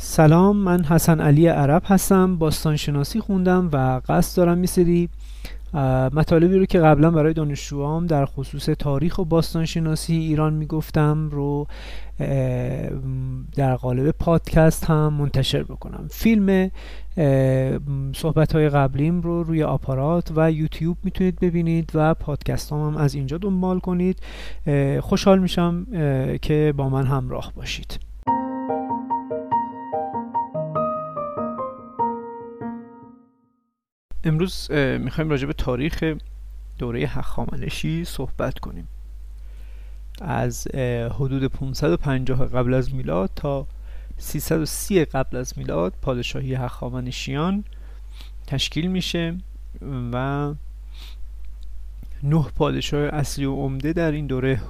سلام من حسن علی عرب هستم باستانشناسی خوندم و قصد دارم میسری مطالبی رو که قبلا برای دانشجوام در خصوص تاریخ و باستانشناسی ایران می‌گفتم رو در قالب پادکست هم منتشر بکنم. فیلم صحبت های قبلیم رو روی آپارات و یوتیوب می‌تونید ببینید و پادکست هم, هم از اینجا دنبال کنید. خوشحال میشم که با من همراه باشید. امروز می‌خوایم راجع به تاریخ دوره هخامنشی صحبت کنیم. از حدود 550 قبل از میلاد تا 330 قبل از میلاد پادشاهی هخامنشیان تشکیل میشه و نه پادشاه اصلی و عمده در این دوره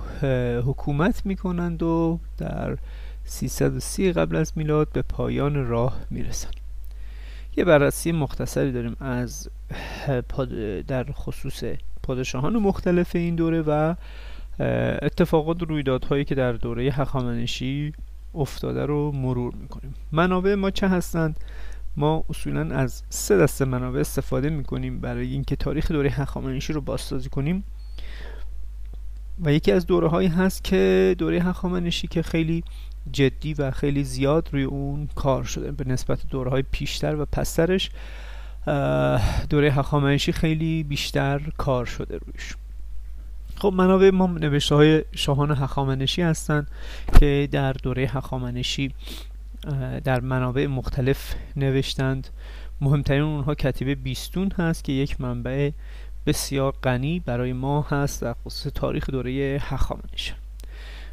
حکومت می‌کنند و در 330 قبل از میلاد به پایان راه می‌رسند. یه بررسی مختصری داریم از در خصوص پادشاهان مختلف این دوره و اتفاقات رویدادهایی که در دوره هخامنشی افتاده رو مرور می‌کنیم. منابع ما چه هستند؟ ما اصولا از سه دسته منابع استفاده می‌کنیم برای اینکه تاریخ دوره هخامنشی رو بازسازی کنیم. و یکی از دوره هایی هست که دوره هخامنشی که خیلی جدی و خیلی زیاد روی اون کار شده به نسبت دوره های پیشتر و پسترش. دوره هخامنشی خیلی بیشتر کار شده رویش. خب منابع ما نوشته های شاهان هخامنشی هستند که در دوره هخامنشی در منابع مختلف نوشتند. مهمترین اونها کتیبه بیستون هست که یک منبع بسیار غنی برای ما هست در خصوص تاریخ دوره هخامنشی.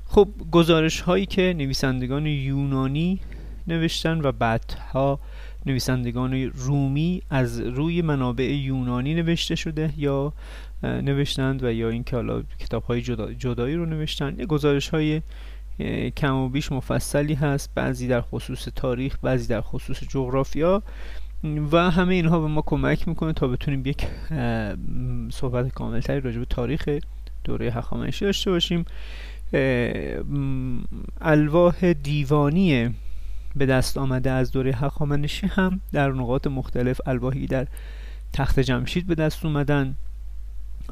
خب گزارش هایی که نویسندگان یونانی نوشتن و بعدها نویسندگان رومی از روی منابع یونانی نوشته شده یا نوشتند و یا اینکه حالا کتاب های جدا، جدایی رو نوشتن. یه گزارش های کم و بیش مفصلی هست بعضی در خصوص تاریخ بعضی در خصوص جغرافیا. و همه اینها به ما کمک می‌کنه تا بتونیم یک صحبت کاملتری راجع به تاریخ دوره هخامنشی داشته باشیم. الواح دیوانی به دست آمده از دوره هخامنشی هم در نقاط مختلف الواحی در تخت جمشید به دست اومدن.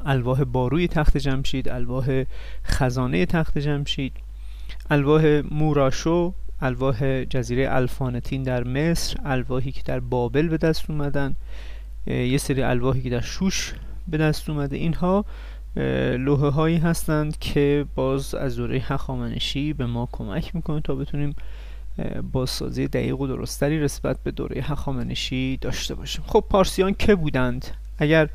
الواح باروی تخت جمشید الواح خزانه تخت جمشید الواح موراشو الواح جزیره الفانتین در مصر الواحی که در بابل به دست اومدن یه سری الواحی که در شوش به دست اومده. اینها لوحه هایی هستند که باز از دوره هخامنشی به ما کمک می‌کنه تا بتونیم بازسازی دقیق و درستری نسبت به دوره هخامنشی داشته باشیم. خب پارسیان که بودند؟ اگر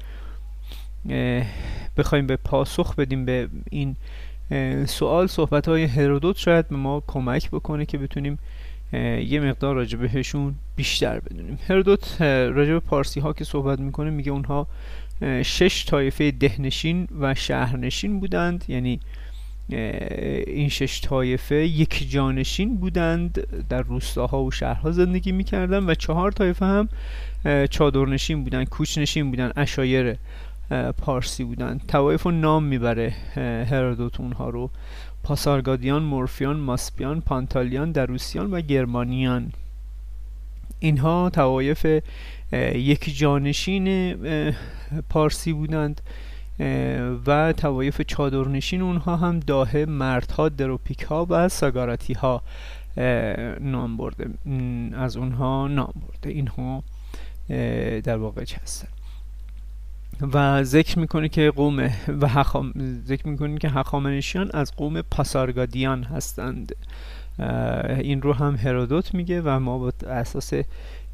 بخوایم به پاسخ بدیم به این سوال صحبت های هرودوت شاید به ما کمک بکنه که بتونیم یه مقدار راجع بهشون بیشتر بدونیم. هرودوت راجع به پارسی ها که صحبت می‌کنه میگه اونها شش طایفه دهنشین و شهرنشین بودند. یعنی این شش طایفه یک جانشین بودند. در روستاها و شهرها زندگی می‌کردند و چهار طایفه هم چادرنشین بودند کوچنشین بودند اشایر پارسی بودند توایف و نام می‌بره هرودوت اونها رو. پاسارگادیان، مورفیان، ماسپیان، پانتالیان، دروسیان و گرمانیان. اینها توایف یک جانشین پارسی بودند و توایف چادرنشین اونها هم داه مردها دروپیک ها و ساگاراتی ها نام برده. از اونها نام برده. اینها در واقع هستن. و ذکر می‌کنه که قوم و حخام ذکر می‌کنه که هخامنشیان از قوم پاسارگادیان هستند. این رو هم هرودوت میگه و ما با اساس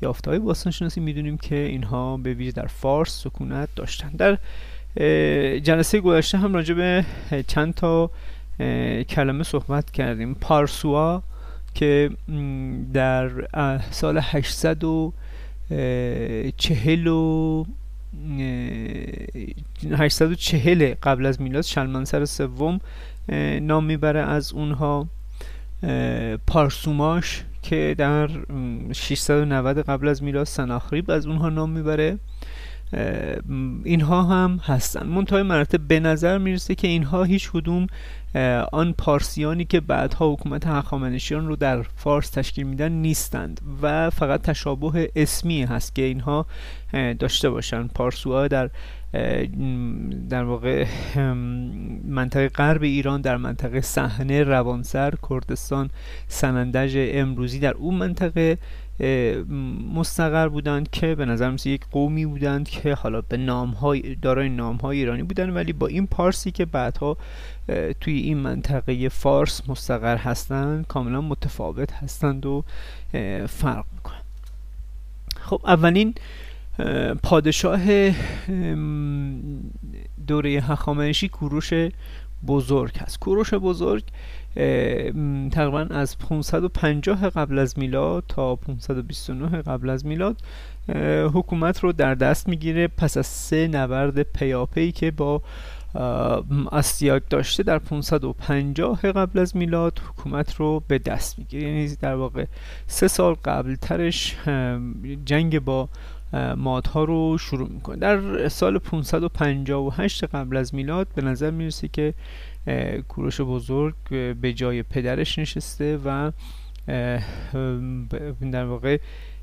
یافته های باستانشناسی می‌دونیم که اینها به ویژه در فارس سکونت داشتن. در جلسه گذشته هم راجع به چند تا کلمه صحبت کردیم. پارسوا که در سال 840 و 840 قبل از میلاد شلمانسر سوم نام می‌بره از اونها. پارسوماش که در 690 قبل از میلاد سناخریب از اونها نام می‌بره. اینها هم هستن. منتهای مراتب به نظر می‌رسه که اینها هیچ کدوم آن پارسیانی که بعدها حکومت هخامنشیان رو در فارس تشکیل میدن نیستند و فقط تشابه اسمی هست که اینها داشته باشند پارسوها در در واقع منطقه غرب ایران در منطقه صحنه روانسر کردستان سنندج امروزی در اون منطقه مستقر بودند که به نظر مثل یک قومی بودند که حالا به نام های دارای نام های ایرانی بودند ولی با این پارسی که بعدها توی این منطقه فارس مستقر هستند کاملا متفاوت هستند و فرق می‌کنند. خب اولین پادشاه دوره هخامنشی کوروش بزرگ هست. کوروش بزرگ تقریبا از 550 قبل از میلاد تا 529 قبل از میلاد حکومت رو در دست می‌گیره پس از سه نبرد پیاپی که با استیاک داشته در 550 قبل از میلاد حکومت رو به دست می‌گیره. یعنی در واقع سه سال قبل ترش جنگ با مادها رو شروع می‌کنه. در سال 558 قبل از میلاد به نظر می‌رسه که کوروش بزرگ به جای پدرش نشسته و در واقع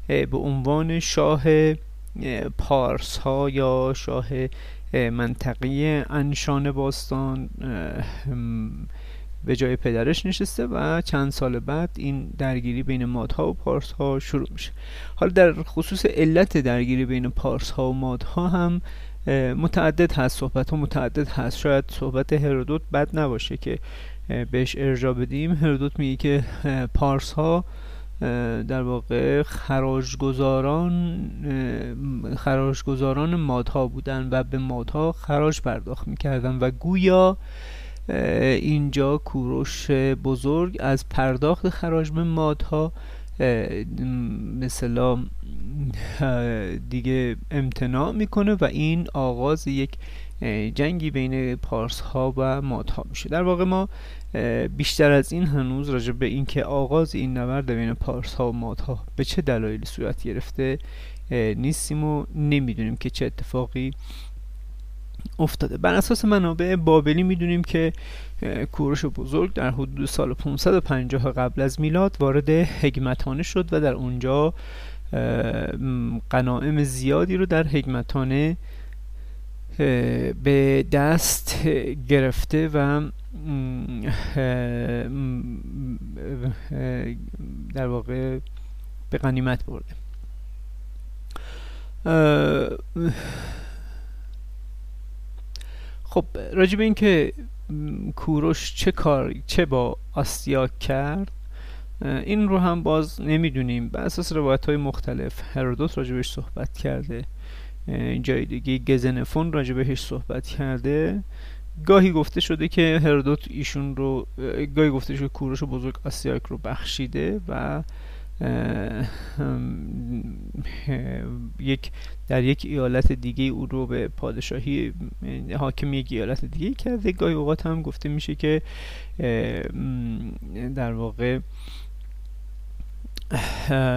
به عنوان شاه پارس ها یا شاه منطقی انشان باستان به جای پدرش نشسته و چند سال بعد این درگیری بین مادها و پارس ها شروع میشه. حالا در خصوص علت درگیری بین پارس ها و مادها هم متعدد هست صحبت ها متعدد هست. شاید صحبت هرودوت بد نباشه که بهش ارجا بدیم. هرودوت میگه که پارس ها در واقع خراجگزاران خراجگزاران مادها بودن و به مادها خراج پرداخت می‌کردن و گویا اینجا کوروش بزرگ از پرداخت خراج به مادها مثلا دیگه امتناع می‌کنه و این آغاز یک جنگی بین پارس ها و ماد ها میشه. در واقع ما بیشتر از این هنوز راجع به اینکه آغاز این نبرد بین پارس ها و ماد ها به چه دلایلی صورت گرفته نیستیم و نمی‌دونیم که چه اتفاقی افتاده. بر اساس منابع بابلی می‌دونیم که کوروش بزرگ در حدود سال 550 قبل از میلاد وارد هگمتانه شد و در اونجا قناعم زیادی رو در هگمتانه به دست گرفته و در واقع به غنیمت برده. خب راجب این که کوروش چه کار چه با آستیاک کرد این رو هم باز نمی‌دونیم. به اساس روایت های مختلف هرودوت راجبش صحبت کرده. جای دیگه گزنفون راجبش صحبت کرده. گاهی گفته شده که هرودوت ایشون رو گاهی گفته شده کوروش بزرگ آسیاک رو بخشیده و یک در یک ایالت دیگه او رو به پادشاهی حاکم یک ایالت دیگه کرده گاهی اوقات هم گفته میشه که در واقع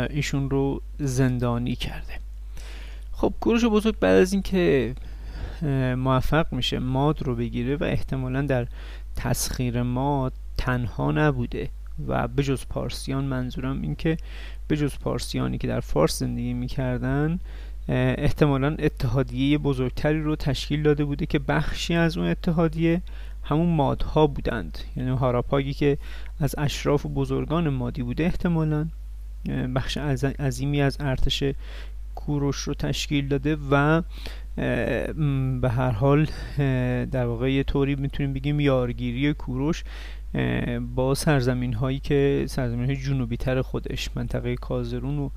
ایشون رو زندانی کرده. خب کوروش بزرگ بعد از اینکه موفق میشه ماد رو بگیره و احتمالا در تسخیر ماد تنها نبوده. و بجز پارسیان منظورم این که بجز پارسیانی که در فارس زندگی می‌کردن احتمالا اتحادیه بزرگتری رو تشکیل داده بوده که بخشی از اون اتحادیه همون مادها بودند. یعنی هاراپاگی که از اشراف و بزرگان مادی بوده احتمالا بخش عظیمی از ارتش کوروش رو تشکیل داده و به هر حال در واقع یه طوری می‌تونیم بگیم یارگیری کوروش با سرزمین هایی که سرزمین های جنوبی تر خودش منطقه کازرون و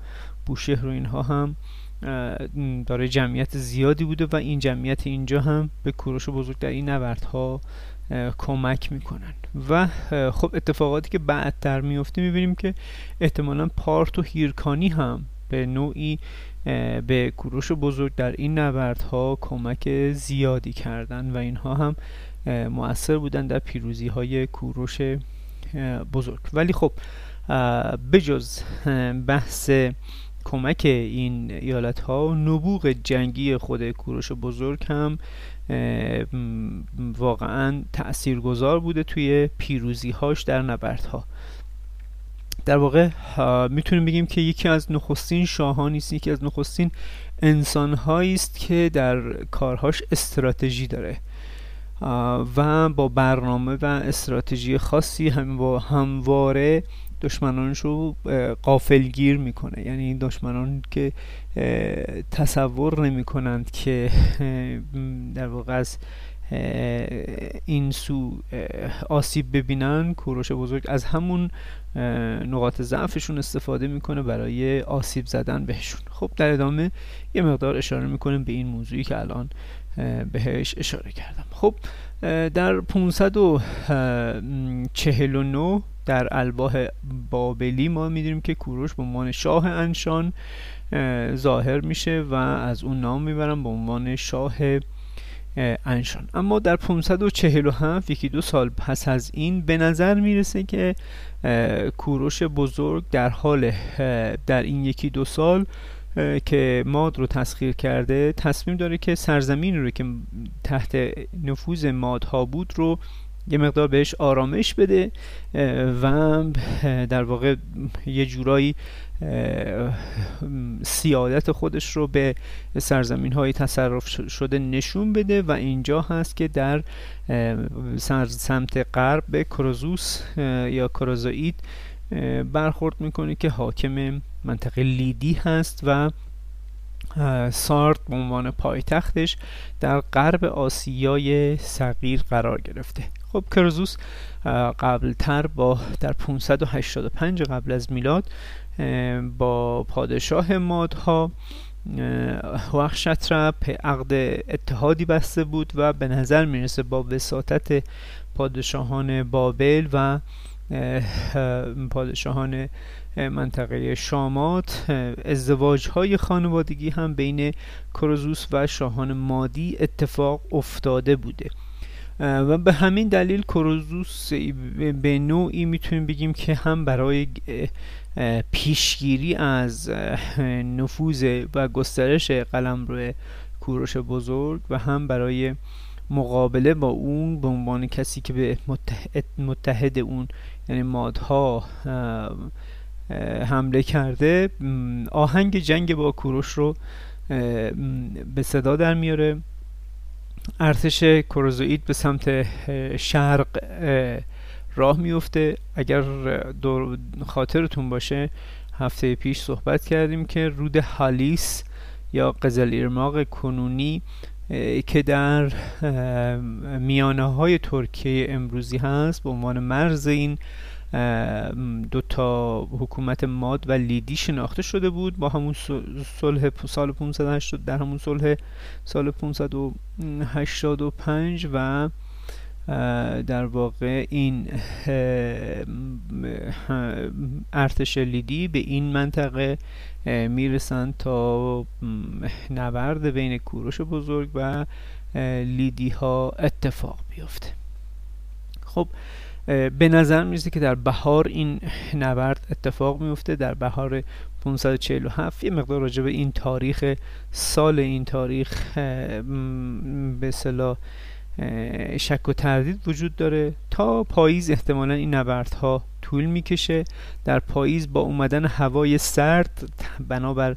بوشهر و اینها هم داره جمعیت زیادی بوده و این جمعیت اینجا هم به کوروش بزرگ در این نبردها کمک می‌کنن. و خب اتفاقاتی که بعدتر میفته می‌بینیم که احتمالا پارت و هیرکانی هم به نوعی به کوروش بزرگ در این نبردها کمک زیادی کردن و اینها هم مؤثر بودن در پیروزی های کوروش بزرگ. ولی خب بجز بحث کمک این ایالت ها نبوغ جنگی خود کوروش بزرگ هم واقعا تاثیرگذار بوده توی پیروزی هاش در نبردها. در واقع می‌تونیم بگیم که یکی از نخستین شاهانی است یکی از نخستین انسانهایی است که در کارهاش استراتژی داره. و با برنامه و استراتژی خاصی هم با همواره دشمنانش رو قافلگیر می‌کنه. یعنی این دشمنان که تصور نمی کنند که در واقع از این سو آسیب ببینن کوروش بزرگ از همون نقاط ضعفشون استفاده می‌کنه برای آسیب زدن بهشون. خب در ادامه یه مقدار اشاره می‌کنیم به این موضوعی که الان بهش اشاره کردم. خب در 549 در الباه بابلی ما می‌دونیم که کوروش به عنوان شاه انشان ظاهر میشه و از اون نام می‌برن به عنوان شاه انشان. اما در 547 یکی دو سال پس از این به نظر می‌رسه که کوروش بزرگ در حال در این یکی دو سال که ماد رو تسخیر کرده تصمیم داره که سرزمین رو که تحت نفوذ مادها بود رو یه مقدار بهش آرامش بده و در واقع یه جورایی سیادت خودش رو به سرزمین های تصرف شده نشون بده و اینجا هست که در سمت غرب به کروزوس یا کروزوئید برخورد می‌کنه که حاکم منطقه لیدی هست و سارت به عنوان پایتختش در غرب آسیای صغیر قرار گرفته. خب کرزوس قبلتر با در 585 قبل از میلاد با پادشاه مادها وخشترپ عقد اتحادی بسته بود و به نظر می‌رسه با وساطت پادشاهان بابل و پادشاهان منطقه شامات. ازدواج های خانوادگی هم بین کروزوس و شاهان مادی اتفاق افتاده بوده. و به همین دلیل کروزوس به نوعی می‌تونیم بگیم که هم برای پیشگیری از نفوذ و گسترش قلمرو کوروش بزرگ و هم برای مقابله با اون به عنوان کسی که به متحد, متحد اون یعنی مادها حمله کرده آهنگ جنگ با کوروش رو به صدا در میاره. ارتش کروزوئید به سمت شرق راه میفته. اگر خاطرتون باشه هفته پیش صحبت کردیم که رود هالیس یا قزل ایرماق کنونی که در میانه های ترکیه امروزی هست به عنوان مرز این دو تا حکومت ماد و لیدی شناخته شده بود با همون صلح سال 580 در همون صلح سال 585 و در واقع این ارتش لیدی به این منطقه می‌رسند تا نبرد بین کوروش بزرگ و لیدی ها اتفاق بیفته. خب به نظر می‌رسه که در بهار این نبرد اتفاق میفته در بهار 547 یه مقدار راجع به این تاریخ سال این تاریخ به صلاح شک و تردید وجود داره تا پاییز احتمالا این نبردها طول می‌کشه. در پاییز با اومدن هوای سرد بنابر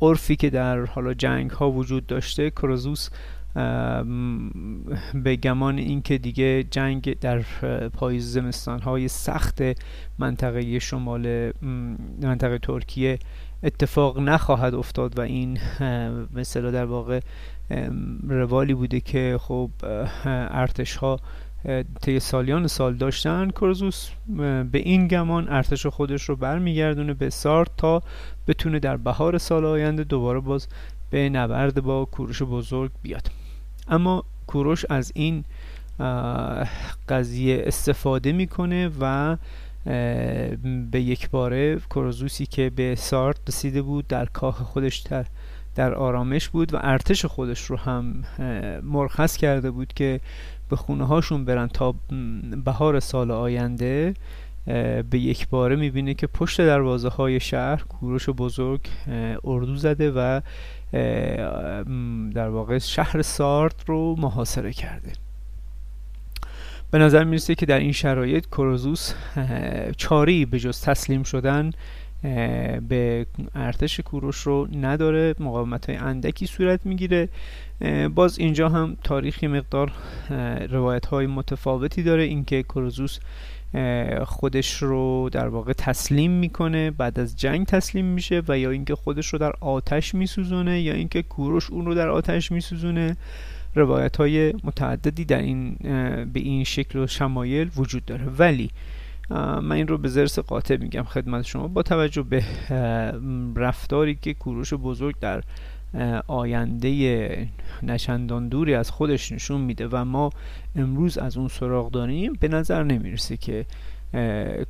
عرفی که در حالا جنگ ها وجود داشته کروزوس به گمان اینکه دیگه جنگ در پاییز زمستان های سخت منطقه شمال منطقه ترکیه اتفاق نخواهد افتاد و این مثلا در واقع روالی بوده که خب ارتش ها طی سالیان سال داشتن. کورزوس به این گمان ارتش خودش رو برمیگردونه به سارت تا بتونه در بهار سال آینده دوباره باز به نبرد با کوروش بزرگ بیاد. اما کوروش از این قضیه استفاده می‌کنه و به یک باره کروزوسی که به سارت رسیده بود در کاخ خودش در, در آرامش بود و ارتش خودش رو هم مرخص کرده بود که به خونه هاشون برن تا بهار سال آینده به یک باره می‌بینه که پشت دروازه های شهر کوروش بزرگ اردو زده و در واقع شهر سارد رو محاصره کرده. به نظر می‌رسه که در این شرایط کروزوس چاری به جز تسلیم شدن به ارتش کوروش رو نداره. مقاومت های اندکی صورت می‌گیره. باز اینجا هم تاریخی مقدار روایت های متفاوتی داره. اینکه کروزوس خودش رو در واقع تسلیم می‌کنه بعد از جنگ تسلیم میشه و یا اینکه خودش رو در آتش میسوزونه یا اینکه کوروش اون رو در آتش میسوزونه. روایت های متعددی در این به این شکل و شمایل وجود داره. ولی من این رو به زرس قاطع میگم خدمت شما. با توجه به رفتاری که کوروش بزرگ در آینده نچندان دوری از خودش نشون میده و ما امروز از اون سراغ داریم به نظر نمی‌رسه که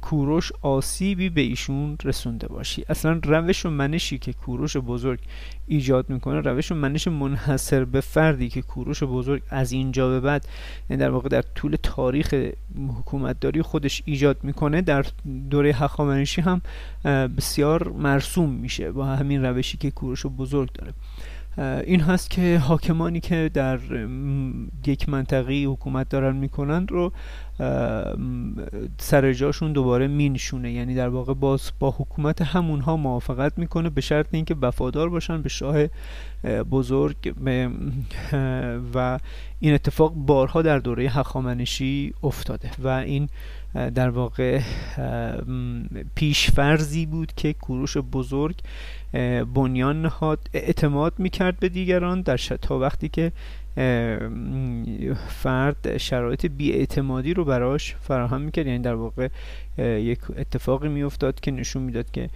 کوروش آسیبی به ایشون رسونده باشی. اصلا روش و منشی که کوروش بزرگ ایجاد می‌کنه روش و منش منحصر به فردی که کوروش بزرگ از اینجا به بعد یعنی در واقع در طول تاریخ حکومتداری خودش ایجاد می‌کنه در دوره هخامنشی هم بسیار مرسوم میشه با همین روشی که کوروش بزرگ داره. این هست که حاکمانی که در یک منطقه حکومت دارن می‌کنند رو سر جاشون دوباره مینشونه. یعنی در واقع باز با حکومت همونها موافقت می‌کنه به شرط اینکه وفادار باشن به شاه بزرگ. و این اتفاق بارها در دوره هخامنشی افتاده. و این در واقع پیشفرزی بود که کوروش بزرگ بنیان نهاد اعتماد می‌کرد به دیگران در تا وقتی که فرد شرایط بیاعتمادی رو براش فراهم می‌کرد. یعنی در واقع یک اتفاقی میافتاد که نشون می‌داد که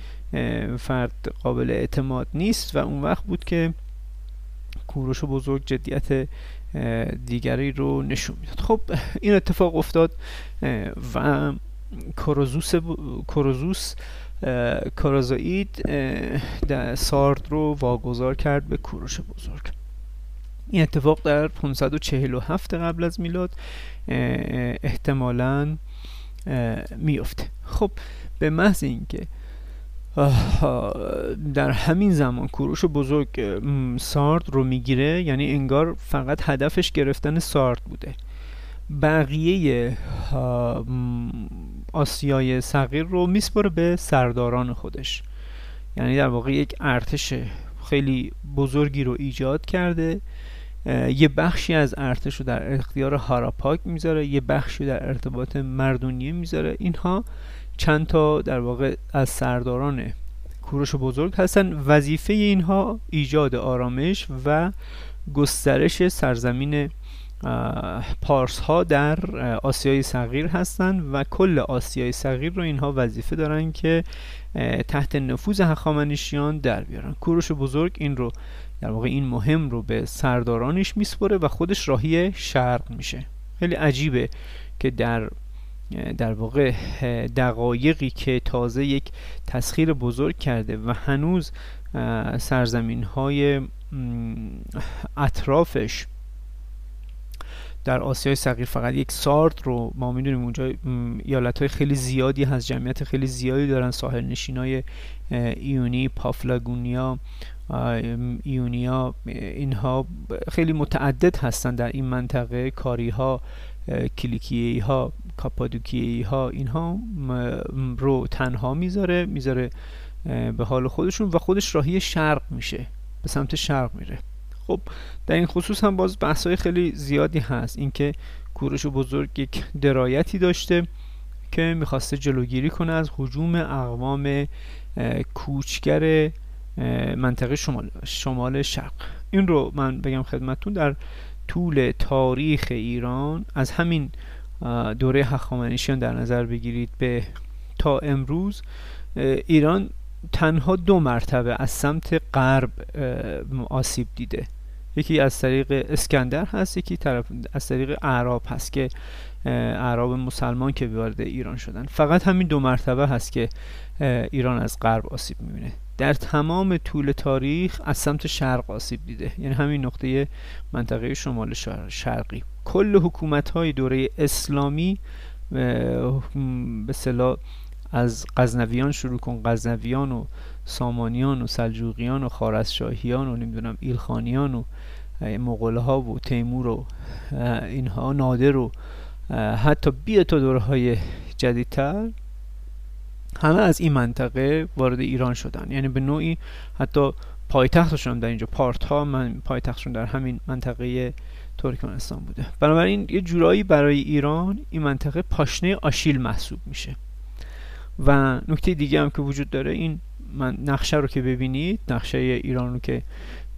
فرد قابل اعتماد نیست و اون وقت بود که کوروش بزرگ جدیت دیگری رو نشون می‌داد. خب این اتفاق افتاد و کروزوس کروزوس کارازاید سارد رو واگذار کرد به کوروش بزرگ. این اتفاق در 547 قبل از میلاد احتمالا میفته. خب به محض اینکه در همین زمان کوروش بزرگ سارد رو می‌گیره یعنی انگار فقط هدفش گرفتن سارد بوده. بقیه آسیای صغیر رو میسپره به سرداران خودش. یعنی در واقع یک ارتش خیلی بزرگی رو ایجاد کرده. یه بخشی از ارتش رو در اختیار هاراپاک می‌ذاره یه بخشی در ارتباط مردونیه می‌ذاره. اینها چند تا در واقع از سرداران کوروش بزرگ هستن. وظیفه اینها ایجاد آرامش و گسترش سرزمین پارس ها در آسیای صغیر هستند و کل آسیای صغیر رو اینها وظیفه دارن که تحت نفوذ هخامنشیان در بیارن. کوروش بزرگ این رو در واقع این مهم رو به سردارانش میسپره و خودش راهی شرق میشه. خیلی عجیبه که در در واقع دقایقی که تازه یک تسخیر بزرگ کرده و هنوز سرزمین های اطرافش در آسیای صغیر فقط یک سارد رو ما می‌دونیم اونجا ایالت های خیلی زیادی هست جمعیت خیلی زیادی دارن ساحل نشین های ایونی پافلاگونیا ایونیا اینها خیلی متعدد هستند در این منطقه کاری ها کلیکیه ها کاپادوکیه ها اینها رو تنها می‌ذاره می‌ذاره به حال خودشون و خودش راهی شرق میشه به سمت شرق میره. خب در این خصوص هم باز بحث های خیلی زیادی هست. اینکه کوروش بزرگ یک درایتی داشته که می‌خواسته جلوگیری کنه از حجوم اقوام کوچگر منطقه شمال, شمال شرق. این رو من بگم خدمتون در طول تاریخ ایران از همین دوره هخامنشیان در نظر بگیرید به تا امروز ایران تنها دو مرتبه از سمت غرب آسیب دیده. یکی از طریق اسکندر هست یکی طرف از طریق اعراب هست که اعراب مسلمان که وارد ایران شدن. فقط همین دو مرتبه هست که ایران از غرب آسیب می‌بینه. در تمام طول تاریخ از سمت شرق آسیب دیده. یعنی همین نقطه منطقه شمال شرقی. کل حکومت های دوره اسلامی به صلاح از غزنویان شروع کن غزنویان و سامانیان و سلجوقیان و خارزشاهیان و نمی‌دونم ایلخانیان و مغول ها و تیمور و اینها نادر و حتی بیا تا دوره های جدیدتر همه از این منطقه وارد ایران شدن. یعنی به نوعی حتی پایتختشون در اینجا پارت ها من پایتختشون در همین منطقه ترکمنستان بوده. بنابراین یه جورایی برای ایران این منطقه پاشنه آشیل محسوب میشه. و نکته دیگه هم که وجود داره این من نقشه رو که ببینید نقشه ایران رو که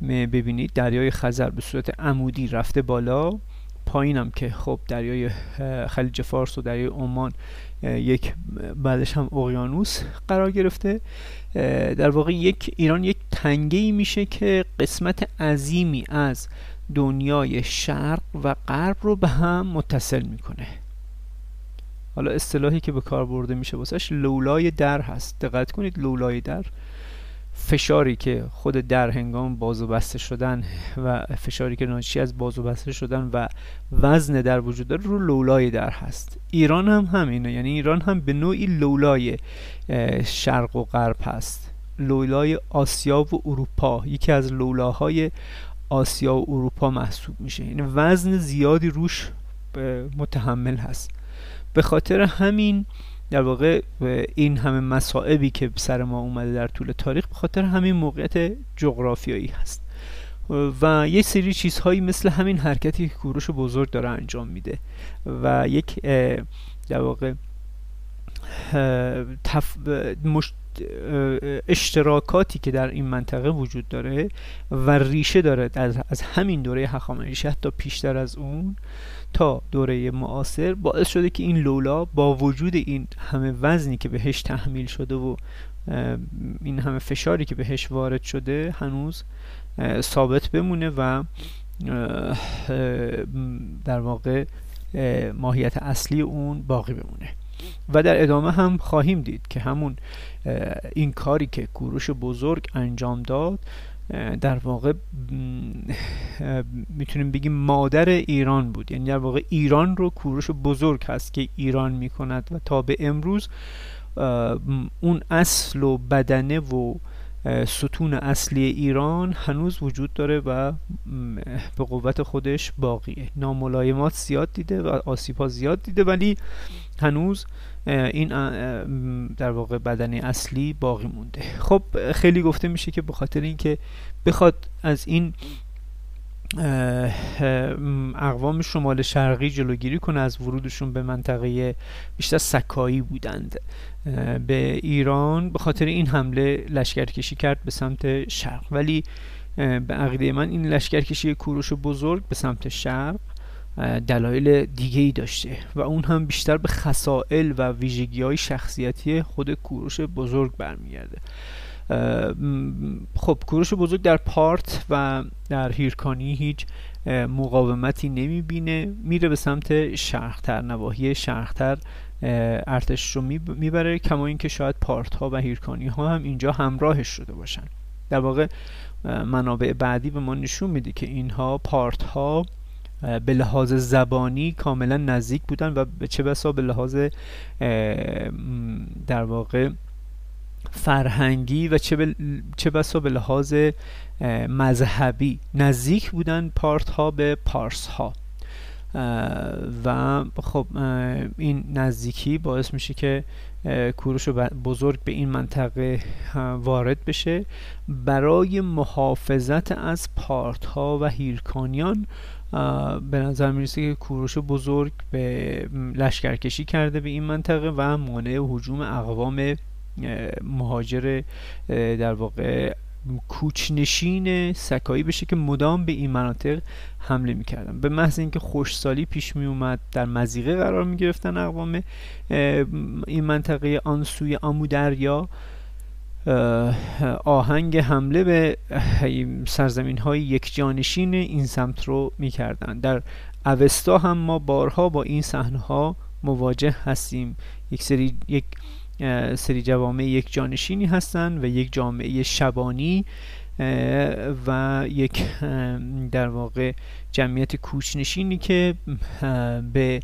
ببینید دریای خزر به صورت عمودی رفته بالا. پایینم که خب دریای خلیج فارس و دریای عمان یک بعدش هم اقیانوس قرار گرفته. در واقع یک ایران یک تنگه ای میشه که قسمت عظیمی از دنیای شرق و غرب رو به هم متصل می‌کنه. حالا اصطلاحی که به کار برده میشه واسش لولای در هست. دقت کنید لولای در فشاری که خود در هنگام باز و بسته شدن و فشاری که ناشی از باز و بسته شدن و وزن در وجود داره رو لولای در هست. ایران هم همینه. یعنی ایران هم به نوعی لولای شرق و غرب هست. لولای آسیا و اروپا. یکی از لولاهای آسیا و اروپا محسوب میشه. یعنی وزن زیادی روش متحمل هست. به خاطر همین در واقع این همه مسائبی که سر ما اومده در طول تاریخ به خاطر همین موقعیت جغرافیایی هست. و یه سری چیزهایی مثل همین حرکتی که کوروش بزرگ داره انجام میده و یک در واقع تف... اشتراکاتی که در این منطقه وجود داره و ریشه داره از همین دوره هخامنشی حتی پیشتر از اون تا دوره معاصر باعث شده که این لولا با وجود این همه وزنی که بهش تحمیل شده و این همه فشاری که بهش وارد شده هنوز ثابت بمونه و در واقع ماهیت اصلی اون باقی بمونه. و در ادامه هم خواهیم دید که همون این کاری که کوروش بزرگ انجام داد در واقع می‌تونیم بگیم مادر ایران بود. یعنی در واقع ایران رو کوروش بزرگ هست که ایران می‌کند و تا به امروز اون اصل و بدنه و ستون اصلی ایران هنوز وجود داره و به قوت خودش باقیه. ناملایمات زیاد دیده و آسیب زیاد دیده ولی هنوز این در واقع بدن اصلی باقی مونده. خب خیلی گفته میشه که به خاطر اینکه بخواد از این اقوام شمال شرقی جلوگیری کنه از ورودشون به منطقه بیشتر سکایی بودند. به ایران به خاطر این حمله لشکرکشی کرد به سمت شرق. ولی به عقیده من این لشکرکشی کوروش بزرگ به سمت شرق دلایل دیگه ای داشته و اون هم بیشتر به خصائل و ویژگی های شخصیتی خود کوروش بزرگ برمیگرده. خب کوروش بزرگ در پارت و در هیرکانی هیچ مقاومتی نمی‌بینه میره به سمت شرختر نواحی شرختر ارتش رو می‌بره کما اینکه شاید پارت ها و هیرکانی ها هم اینجا همراهش شده باشن. در واقع منابع بعدی به ما نشون میده که اینها پارت ها به لحاظ زبانی کاملا نزدیک بودن و چه بسا به لحاظ در واقع فرهنگی و چه, چه بسا به لحاظ مذهبی نزدیک بودن پارت ها به پارس ها. و خب این نزدیکی باعث میشه که کوروش بزرگ به این منطقه وارد بشه. برای محافظت از پارت ها و هیرکانیان به نظر می‌رسه که کوروش بزرگ به لشکرکشی کرده به این منطقه و مانع هجوم اقوام مهاجر در واقع کوچنشین سکایی بشه که مدام به این مناطق حمله می‌کردن. به محض اینکه خوشسالی پیش می اومد در مزیقه قرار می گرفتن اقوام این منطقه آن سوی آمو دریا آهنگ حمله به سرزمین های یک جانشین این سمت رو می‌کردن. در اوستا هم ما بارها با این صحنه ها مواجه هستیم. یک سری یک سری جوامع یک جانشینی هستند و یک جامعه شبانی و یک در واقع جمعیت کوچنشینی که به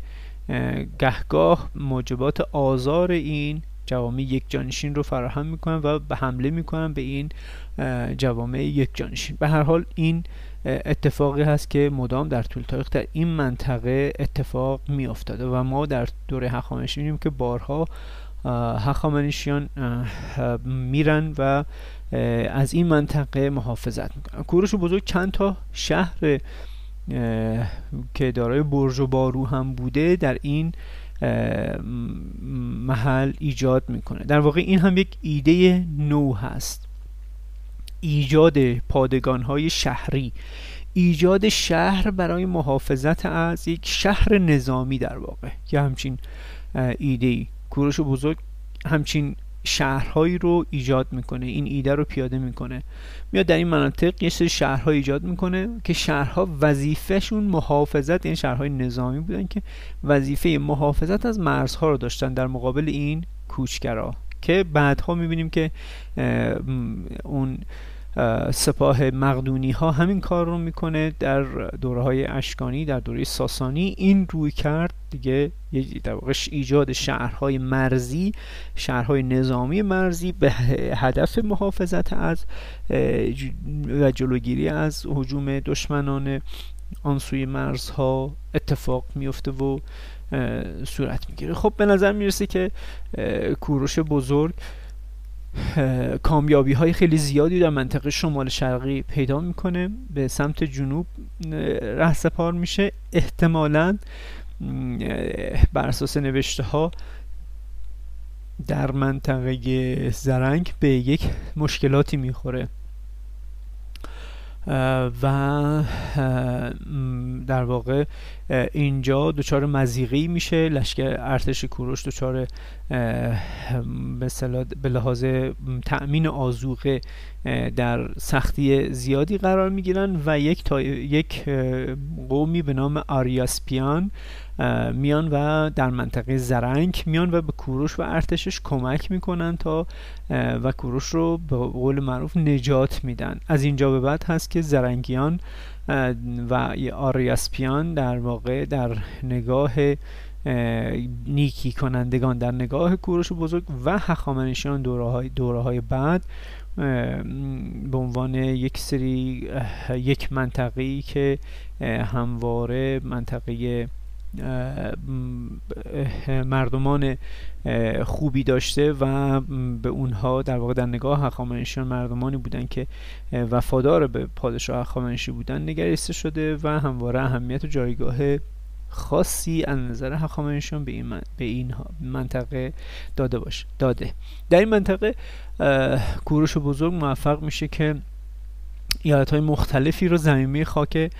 گهگاه موجبات آزار این جوامع یک جانشین رو فراهم می‌کنن و به حمله می‌کنن به این جوامع یک جانشین. به هر حال این اتفاقی هست که مدام در طول تاریخ در این منطقه اتفاق می افتاده و ما در دوره هخامنشی می‌بینیم که بارها هخامنشیان میرن و از این منطقه محافظت می‌کنن. کوروش بزرگ چند تا شهر که دارای برج و بارو هم بوده در این محل ایجاد می‌کنه. در واقع این هم یک ایده نو هست. ایجاد پادگان های شهری. ایجاد شهر برای محافظت از یک شهر نظامی در واقع. که همچین ایده ای کوروش بزرگ همچین شهرهایی رو ایجاد می‌کنه. این ایده رو پیاده می‌کنه. میاد در این مناطق یه سری شهرها ایجاد می‌کنه که شهرها وظیفهشون محافظت این شهرهای نظامی بودن که وظیفه محافظت از مرزها رو داشتن در مقابل این کوچگرا که بعدها می‌بینیم که اون سپاه مقدونی ها همین کار رو می‌کنه در دوره های اشکانی در دوره ساسانی. این روی کرد دیگه در واقع ایجاد شهرهای مرزی شهرهای نظامی مرزی به هدف محافظت از و جلوگیری از حجوم دشمنان آن سوی مرزها اتفاق میفته و صورت می‌گیره. خب به نظر می‌رسه که کوروش بزرگ کامیابی های خیلی زیادی در منطقه شمال شرقی پیدا می‌کنه. به سمت جنوب رهسپار میشه. احتمالا بر اساس نوشته ها در منطقه زرنگ به یک مشکلاتی می‌خوره. و در واقع اینجا دچار مزیقی میشه. لشکر ارتش کوروش دچار به لحاظ تأمین آزوقه در سختی زیادی قرار می‌گیرن و یک تا یک قومی به نام آریاسپیان میان و در منطقه زرنگ میان و به کوروش و ارتشش کمک می‌کنن تا و کوروش رو به قول معروف نجات میدن. از اینجا به بعد هست که زرنگیان و آریاسپیان در واقع در نگاه نیکی کنندگان در نگاه کوروش بزرگ و هخامنشیان دوره های, دوره های بعد به عنوان یک سری یک منطقه‌ای که همواره منطقه مردمان خوبی داشته و به اونها در واقع در نگاه هخامنشیان مردمانی بودن که وفادار به پادشاه هخامنشی بودن نگریسته شده و همواره اهمیت و جایگاه خاصی از نظر هخامنشیان به این, به این منطقه داده باشه داده. در این منطقه کوروش بزرگ موفق میشه که ایالت های مختلفی رو زمینه خاک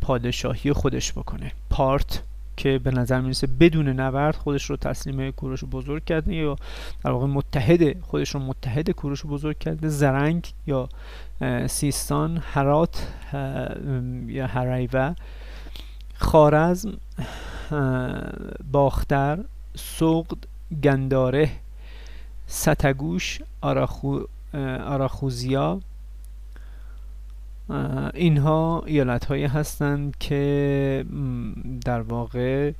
پادشاهی خودش بکنه. پارت که به نظر می‌رسه بدون نبرد خودش رو تسلیم کوروش بزرگ کرده یا در واقع متحد خودش رو متحد کوروش بزرگ کرده. زرنگ یا سیستان هرات یا هریوه خارزم باختر سقد گنداره ستگوش آراخو آراخوزیا اینها ایالت هایی هستند که در واقع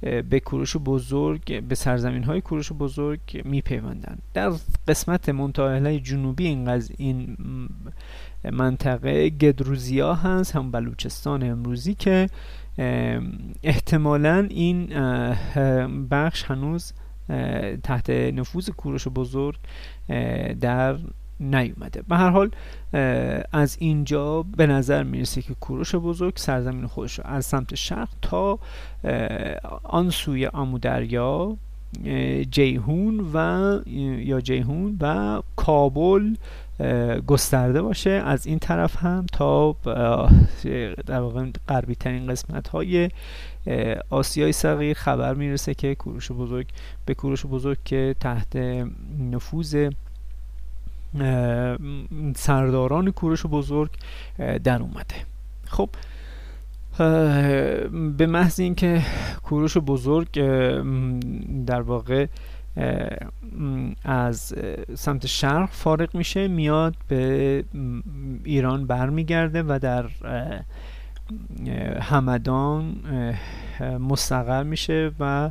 به کوروش بزرگ به سرزمین های کوروش بزرگ میپیوندند. در قسمت منطقه جنوبی این این منطقه گدروزیا هست هم بلوچستان امروزی که احتمالا این بخش هنوز تحت نفوذ کوروش بزرگ در نیومده. به هر حال از اینجا به نظر می‌رسه که کوروش بزرگ سرزمین خودش رو از سمت شرق تا آن سوی آمودریا جیهون و یا جیهون و کابل گسترده باشه. از این طرف هم تا در واقع غربی ترین قسمت های آسیای صغیر خبر می‌رسه که کوروش بزرگ به کوروش بزرگ که تحت نفوذ سرداران کوروش بزرگ در اومده. خب به محض اینکه کوروش بزرگ در واقع از سمت شرق فارغ میشه میاد به ایران برمیگرده و در همدان مستقر میشه و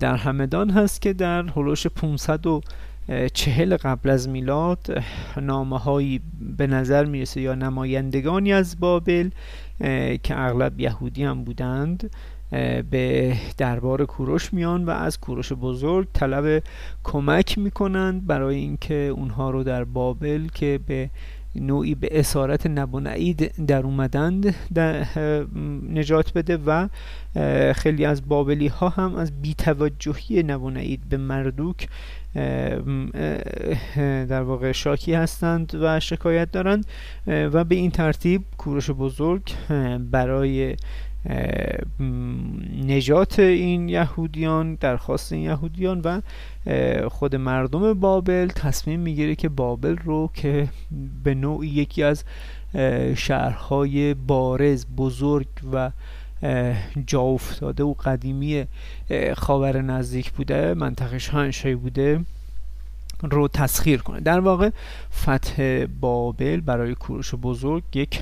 در همدان هست که در هلوش 540 قبل از میلاد نامه هایی به نظر می‌رسه یا نمایندگانی از بابل که اغلب یهودی هم بودند به دربار کوروش میان و از کوروش بزرگ طلب کمک می‌کنند برای اینکه اونها رو در بابل که به نوعی به اسارت نبونعید در اومدند در نجات بده و خیلی از بابلی ها هم از بیتوجهی نبونعید به مردوک در واقع شاکی هستند و شکایت دارند. و به این ترتیب کوروش بزرگ برای نجات این یهودیان درخواست این یهودیان و خود مردم بابل تصمیم می‌گیره که بابل رو که به نوعی یکی از شهرهای بارز بزرگ و جا افتاده و قدیمی خاور نزدیک بوده منطقه شاهنشاهی بوده رو تسخیر کنه. در واقع فتح بابل برای کوروش بزرگ یک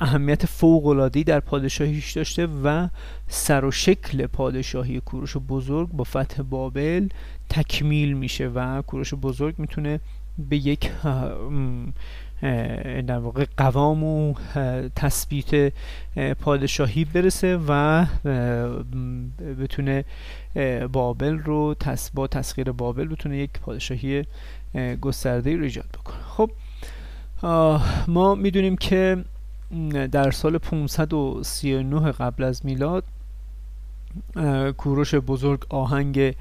اهمیت فوق‌العاده‌ای در پادشاهیش داشته و سر و شکل پادشاهی کوروش بزرگ با فتح بابل تکمیل میشه و کوروش بزرگ می‌تونه به یک در واقع قوام و تثبیت پادشاهی برسه و بتونه بابل رو با تسخیر بابل بتونه یک پادشاهی گسترده رو ایجاد بکنه. خب ما می‌دونیم که در سال 539 قبل از میلاد کوروش بزرگ آهنگ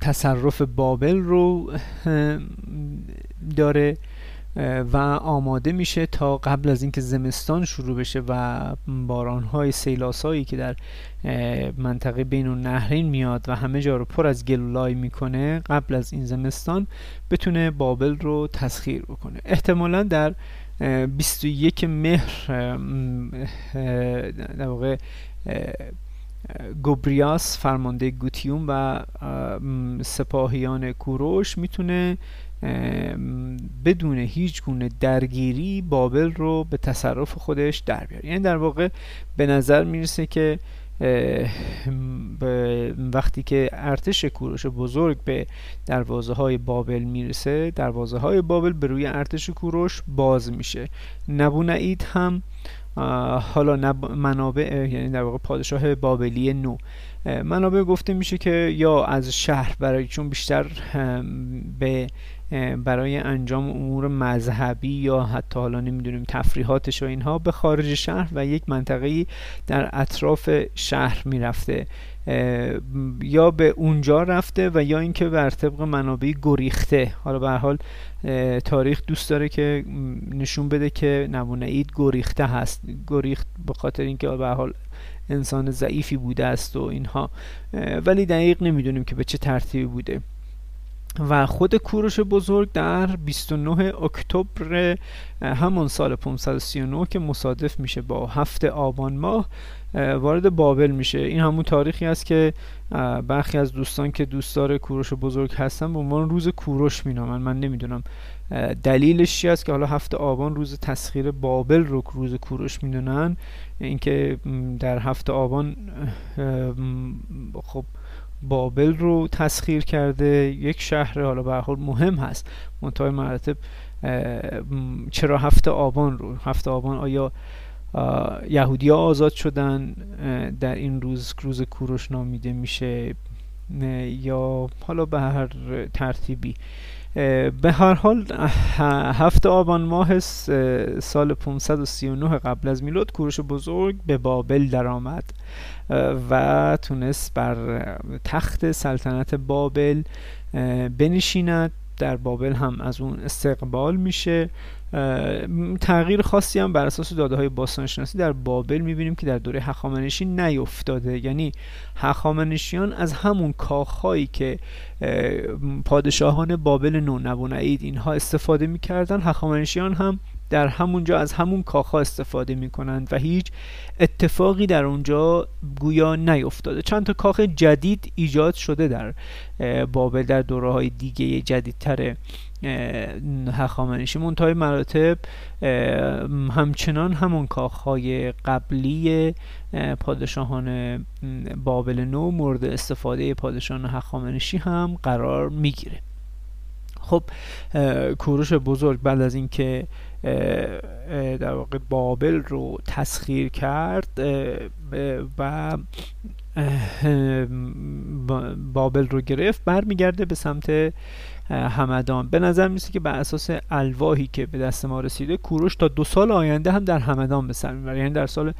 تصرف بابل رو داره و آماده میشه تا قبل از اینکه زمستان شروع بشه و بارانهای سیلاسایی که در منطقه بین النهرین میاد و همه جا رو پر از گلولای می‌کنه قبل از این زمستان بتونه بابل رو تسخیر بکنه. احتمالا در 21 مهر در واقع گوبریاس فرمانده گوتیوم و سپاهیان کوروش می‌تونه بدون هیچ گونه درگیری بابل رو به تصرف خودش در بیاره. یعنی در واقع به نظر می‌رسه که وقتی که ارتش کوروش بزرگ به دروازه های بابل می‌رسه دروازه های بابل به روی ارتش کوروش باز میشه. نبونعید هم حالا منابع یعنی در واقع پادشاه بابلی نو. منابع گفته میشه که یا از شهر برای چون بیشتر به برای انجام امور مذهبی یا حتی حالا نمی‌دونیم تفریحاتش و اینها به خارج شهر و یک منطقه در اطراف شهر می‌رفته. یا به اونجا رفته و یا اینکه بر طبق منابع گریخته. حالا به حال تاریخ دوست داره که نشون بده که نمونه اید گریخته هست. گریخت به خاطر اینکه به حال انسان ضعیفی بوده است و اینها. ولی دقیق نمی‌دونیم که به چه ترتیبی بوده. و خود کوروش بزرگ در 29 اکتبر همون سال 539 که مصادف میشه با هفته آبان ماه وارد بابل میشه. این همون تاریخی است که برخی از دوستان که دوستدار کوروش بزرگ هستن به عنوان روز کوروش مینامن. من نمی‌دونم دلیلش چی است که حالا هفته آبان روز تسخیر بابل رو روز کوروش می‌دونن. اینکه در هفته آبان خب بابل رو تسخیر کرده یک شهر حالا به حال مهم هست. منتهای مراتب چرا هفته آبان رو هفته آبان آیا یهودی ها آزاد شدن در این روز روز کوروش نامیده میشه یا حالا به هر ترتیبی. به هر حال هفته آبان ماه سال 539 قبل از میلاد کوروش بزرگ به بابل درآمد و تونست بر تخت سلطنت بابل بنشیند. در بابل هم از اون استقبال میشه. تغییر خاصی هم بر اساس داده های باستانشناسی در بابل می‌بینیم که در دوره هخامنشی نیفتاده. یعنی هخامنشیان از همون کاخهایی که پادشاهان بابل نو نبونعید اینها استفاده می‌کردن هخامنشیان هم در همونجا از همون کاخها استفاده می‌کنند و هیچ اتفاقی در اونجا گویا نیفتاده. چند تا کاخ جدید ایجاد شده در بابل در دوره های دیگه جدیدتر هخامنشی. منتهای مراتب همچنان همون کاخهای قبلی پادشاهان بابل نو مورد استفاده پادشاهان هخامنشی هم قرار می‌گیره. خب کوروش بزرگ بعد از اینکه در واقع بابل رو تسخیر کرد و بابل رو گرفت برمیگرده به سمت همدان. به نظر میسه که بر اساس الواحی که به دست ما رسیده کوروش تا دو سال آینده هم در همدان به سر می‌بره. یعنی در سال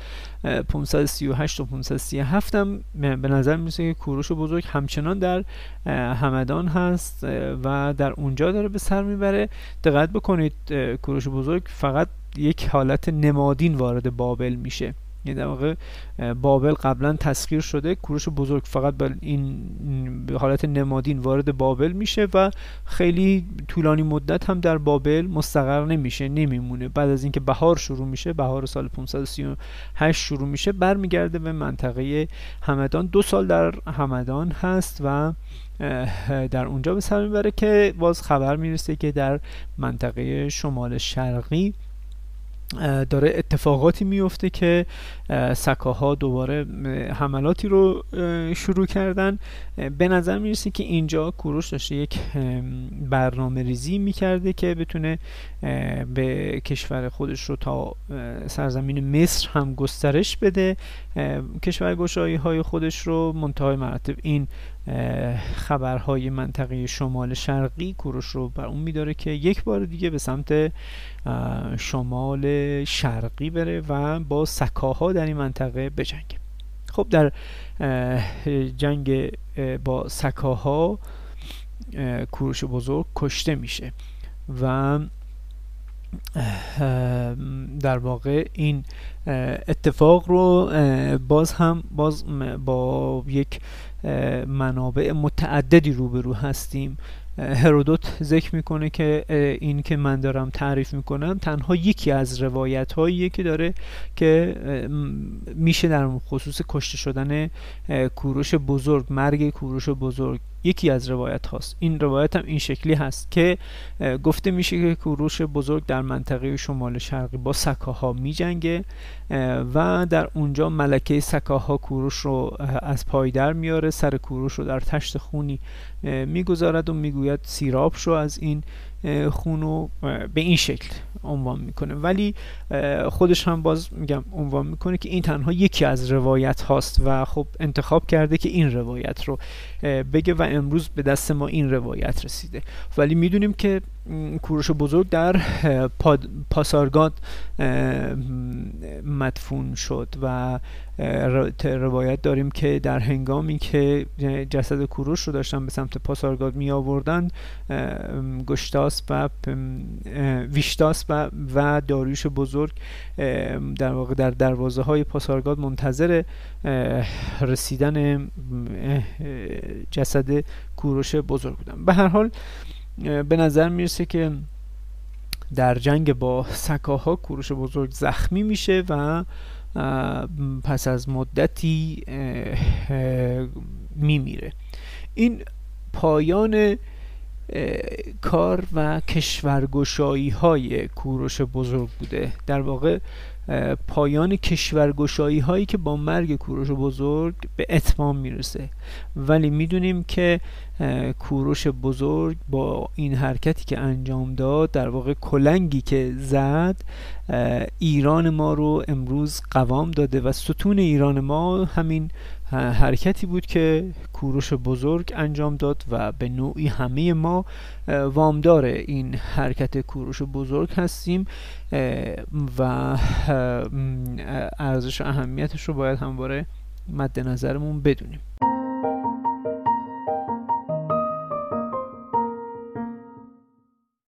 538 و 537 هم به نظر میسه که کوروش بزرگ همچنان در همدان هست و در اونجا داره به سر می‌بره. دقت بکنید کوروش بزرگ فقط یک حالت نمادین وارد بابل میشه. یعنی در واقع بابل قبلا تسخیر شده. کوروش بزرگ فقط به این حالت نمادین وارد بابل میشه و خیلی طولانی مدت هم در بابل مستقر نمیشه نمیمونه. بعد از اینکه بهار شروع میشه بهار سال 538 شروع میشه برمیگرده به منطقه همدان. دو سال در همدان هست و در اونجا به سر می‌بره که باز خبر می‌رسه که در منطقه شمال شرقی داره اتفاقاتی میفته که سکاها دوباره حملاتی رو شروع کردن. به نظر می‌رسه که اینجا کوروش داشته یک برنامه ریزی می‌کرده که بتونه به کشور خودش رو تا سرزمین مصر هم گسترش بده. کشور گشایی های خودش رو منتهای مراتب این خبرهای منطقه شمال شرقی کوروش رو بر اون میداره که یک بار دیگه به سمت شمال شرقی بره و با سکاها در این منطقه بجنگه. خب در جنگ با سکاها کوروش بزرگ کشته میشه و در واقع این اتفاق رو باز هم باز با یک منابع متعددی روبرو هستیم. هرودوت ذکر می‌کنه که این که من دارم تعریف می‌کنم تنها یکی از روایت هاییه که داره که میشه در خصوص کشته شدن کوروش بزرگ مرگ کوروش بزرگ یکی از روایت هاست. این روایت هم این شکلی هست که گفته میشه که کوروش بزرگ در منطقه شمال شرقی با سکاها می جنگه و در اونجا ملکه سکاها کوروش رو از پایدر میاره سر کوروش رو در تشت خونی می‌گذارد و می‌گوید سیراب شو از این خونو به این شکل. عنوان می‌کنه. ولی خودش هم باز میگم عنوان می‌کنه که این تنها یکی از روایت هاست و خب انتخاب کرده که این روایت رو بگه و امروز به دست ما این روایت رسیده. ولی می‌دونیم که کوروش بزرگ در پاسارگاد مدفون شد و روایت داریم که در هنگامی که جسد کوروش رو داشتن به سمت پاسارگاد می آوردن گشتاس و ویشتاس و, و داریوش بزرگ در واقع در دروازه های پاسارگاد منتظر رسیدن جسد کوروش بزرگ بودن. به هر حال به نظر می‌رسه که در جنگ با سکاها کوروش بزرگ زخمی میشه و پس از مدتی میمیره. این پایان کار و کشورگشایی های کوروش بزرگ بوده. در واقع پایان کشورگشایی هایی که با مرگ کوروش بزرگ به اتمام می‌رسه. ولی می‌دونیم که کوروش بزرگ با این حرکتی که انجام داد در واقع کلنگی که زد ایران ما رو امروز قوام داده و ستون ایران ما همین حرکتی بود که کوروش بزرگ انجام داد و به نوعی همه ما وامدار این حرکت کوروش بزرگ هستیم و ارزش و اهمیتش رو باید همواره مد نظرمون بدونیم.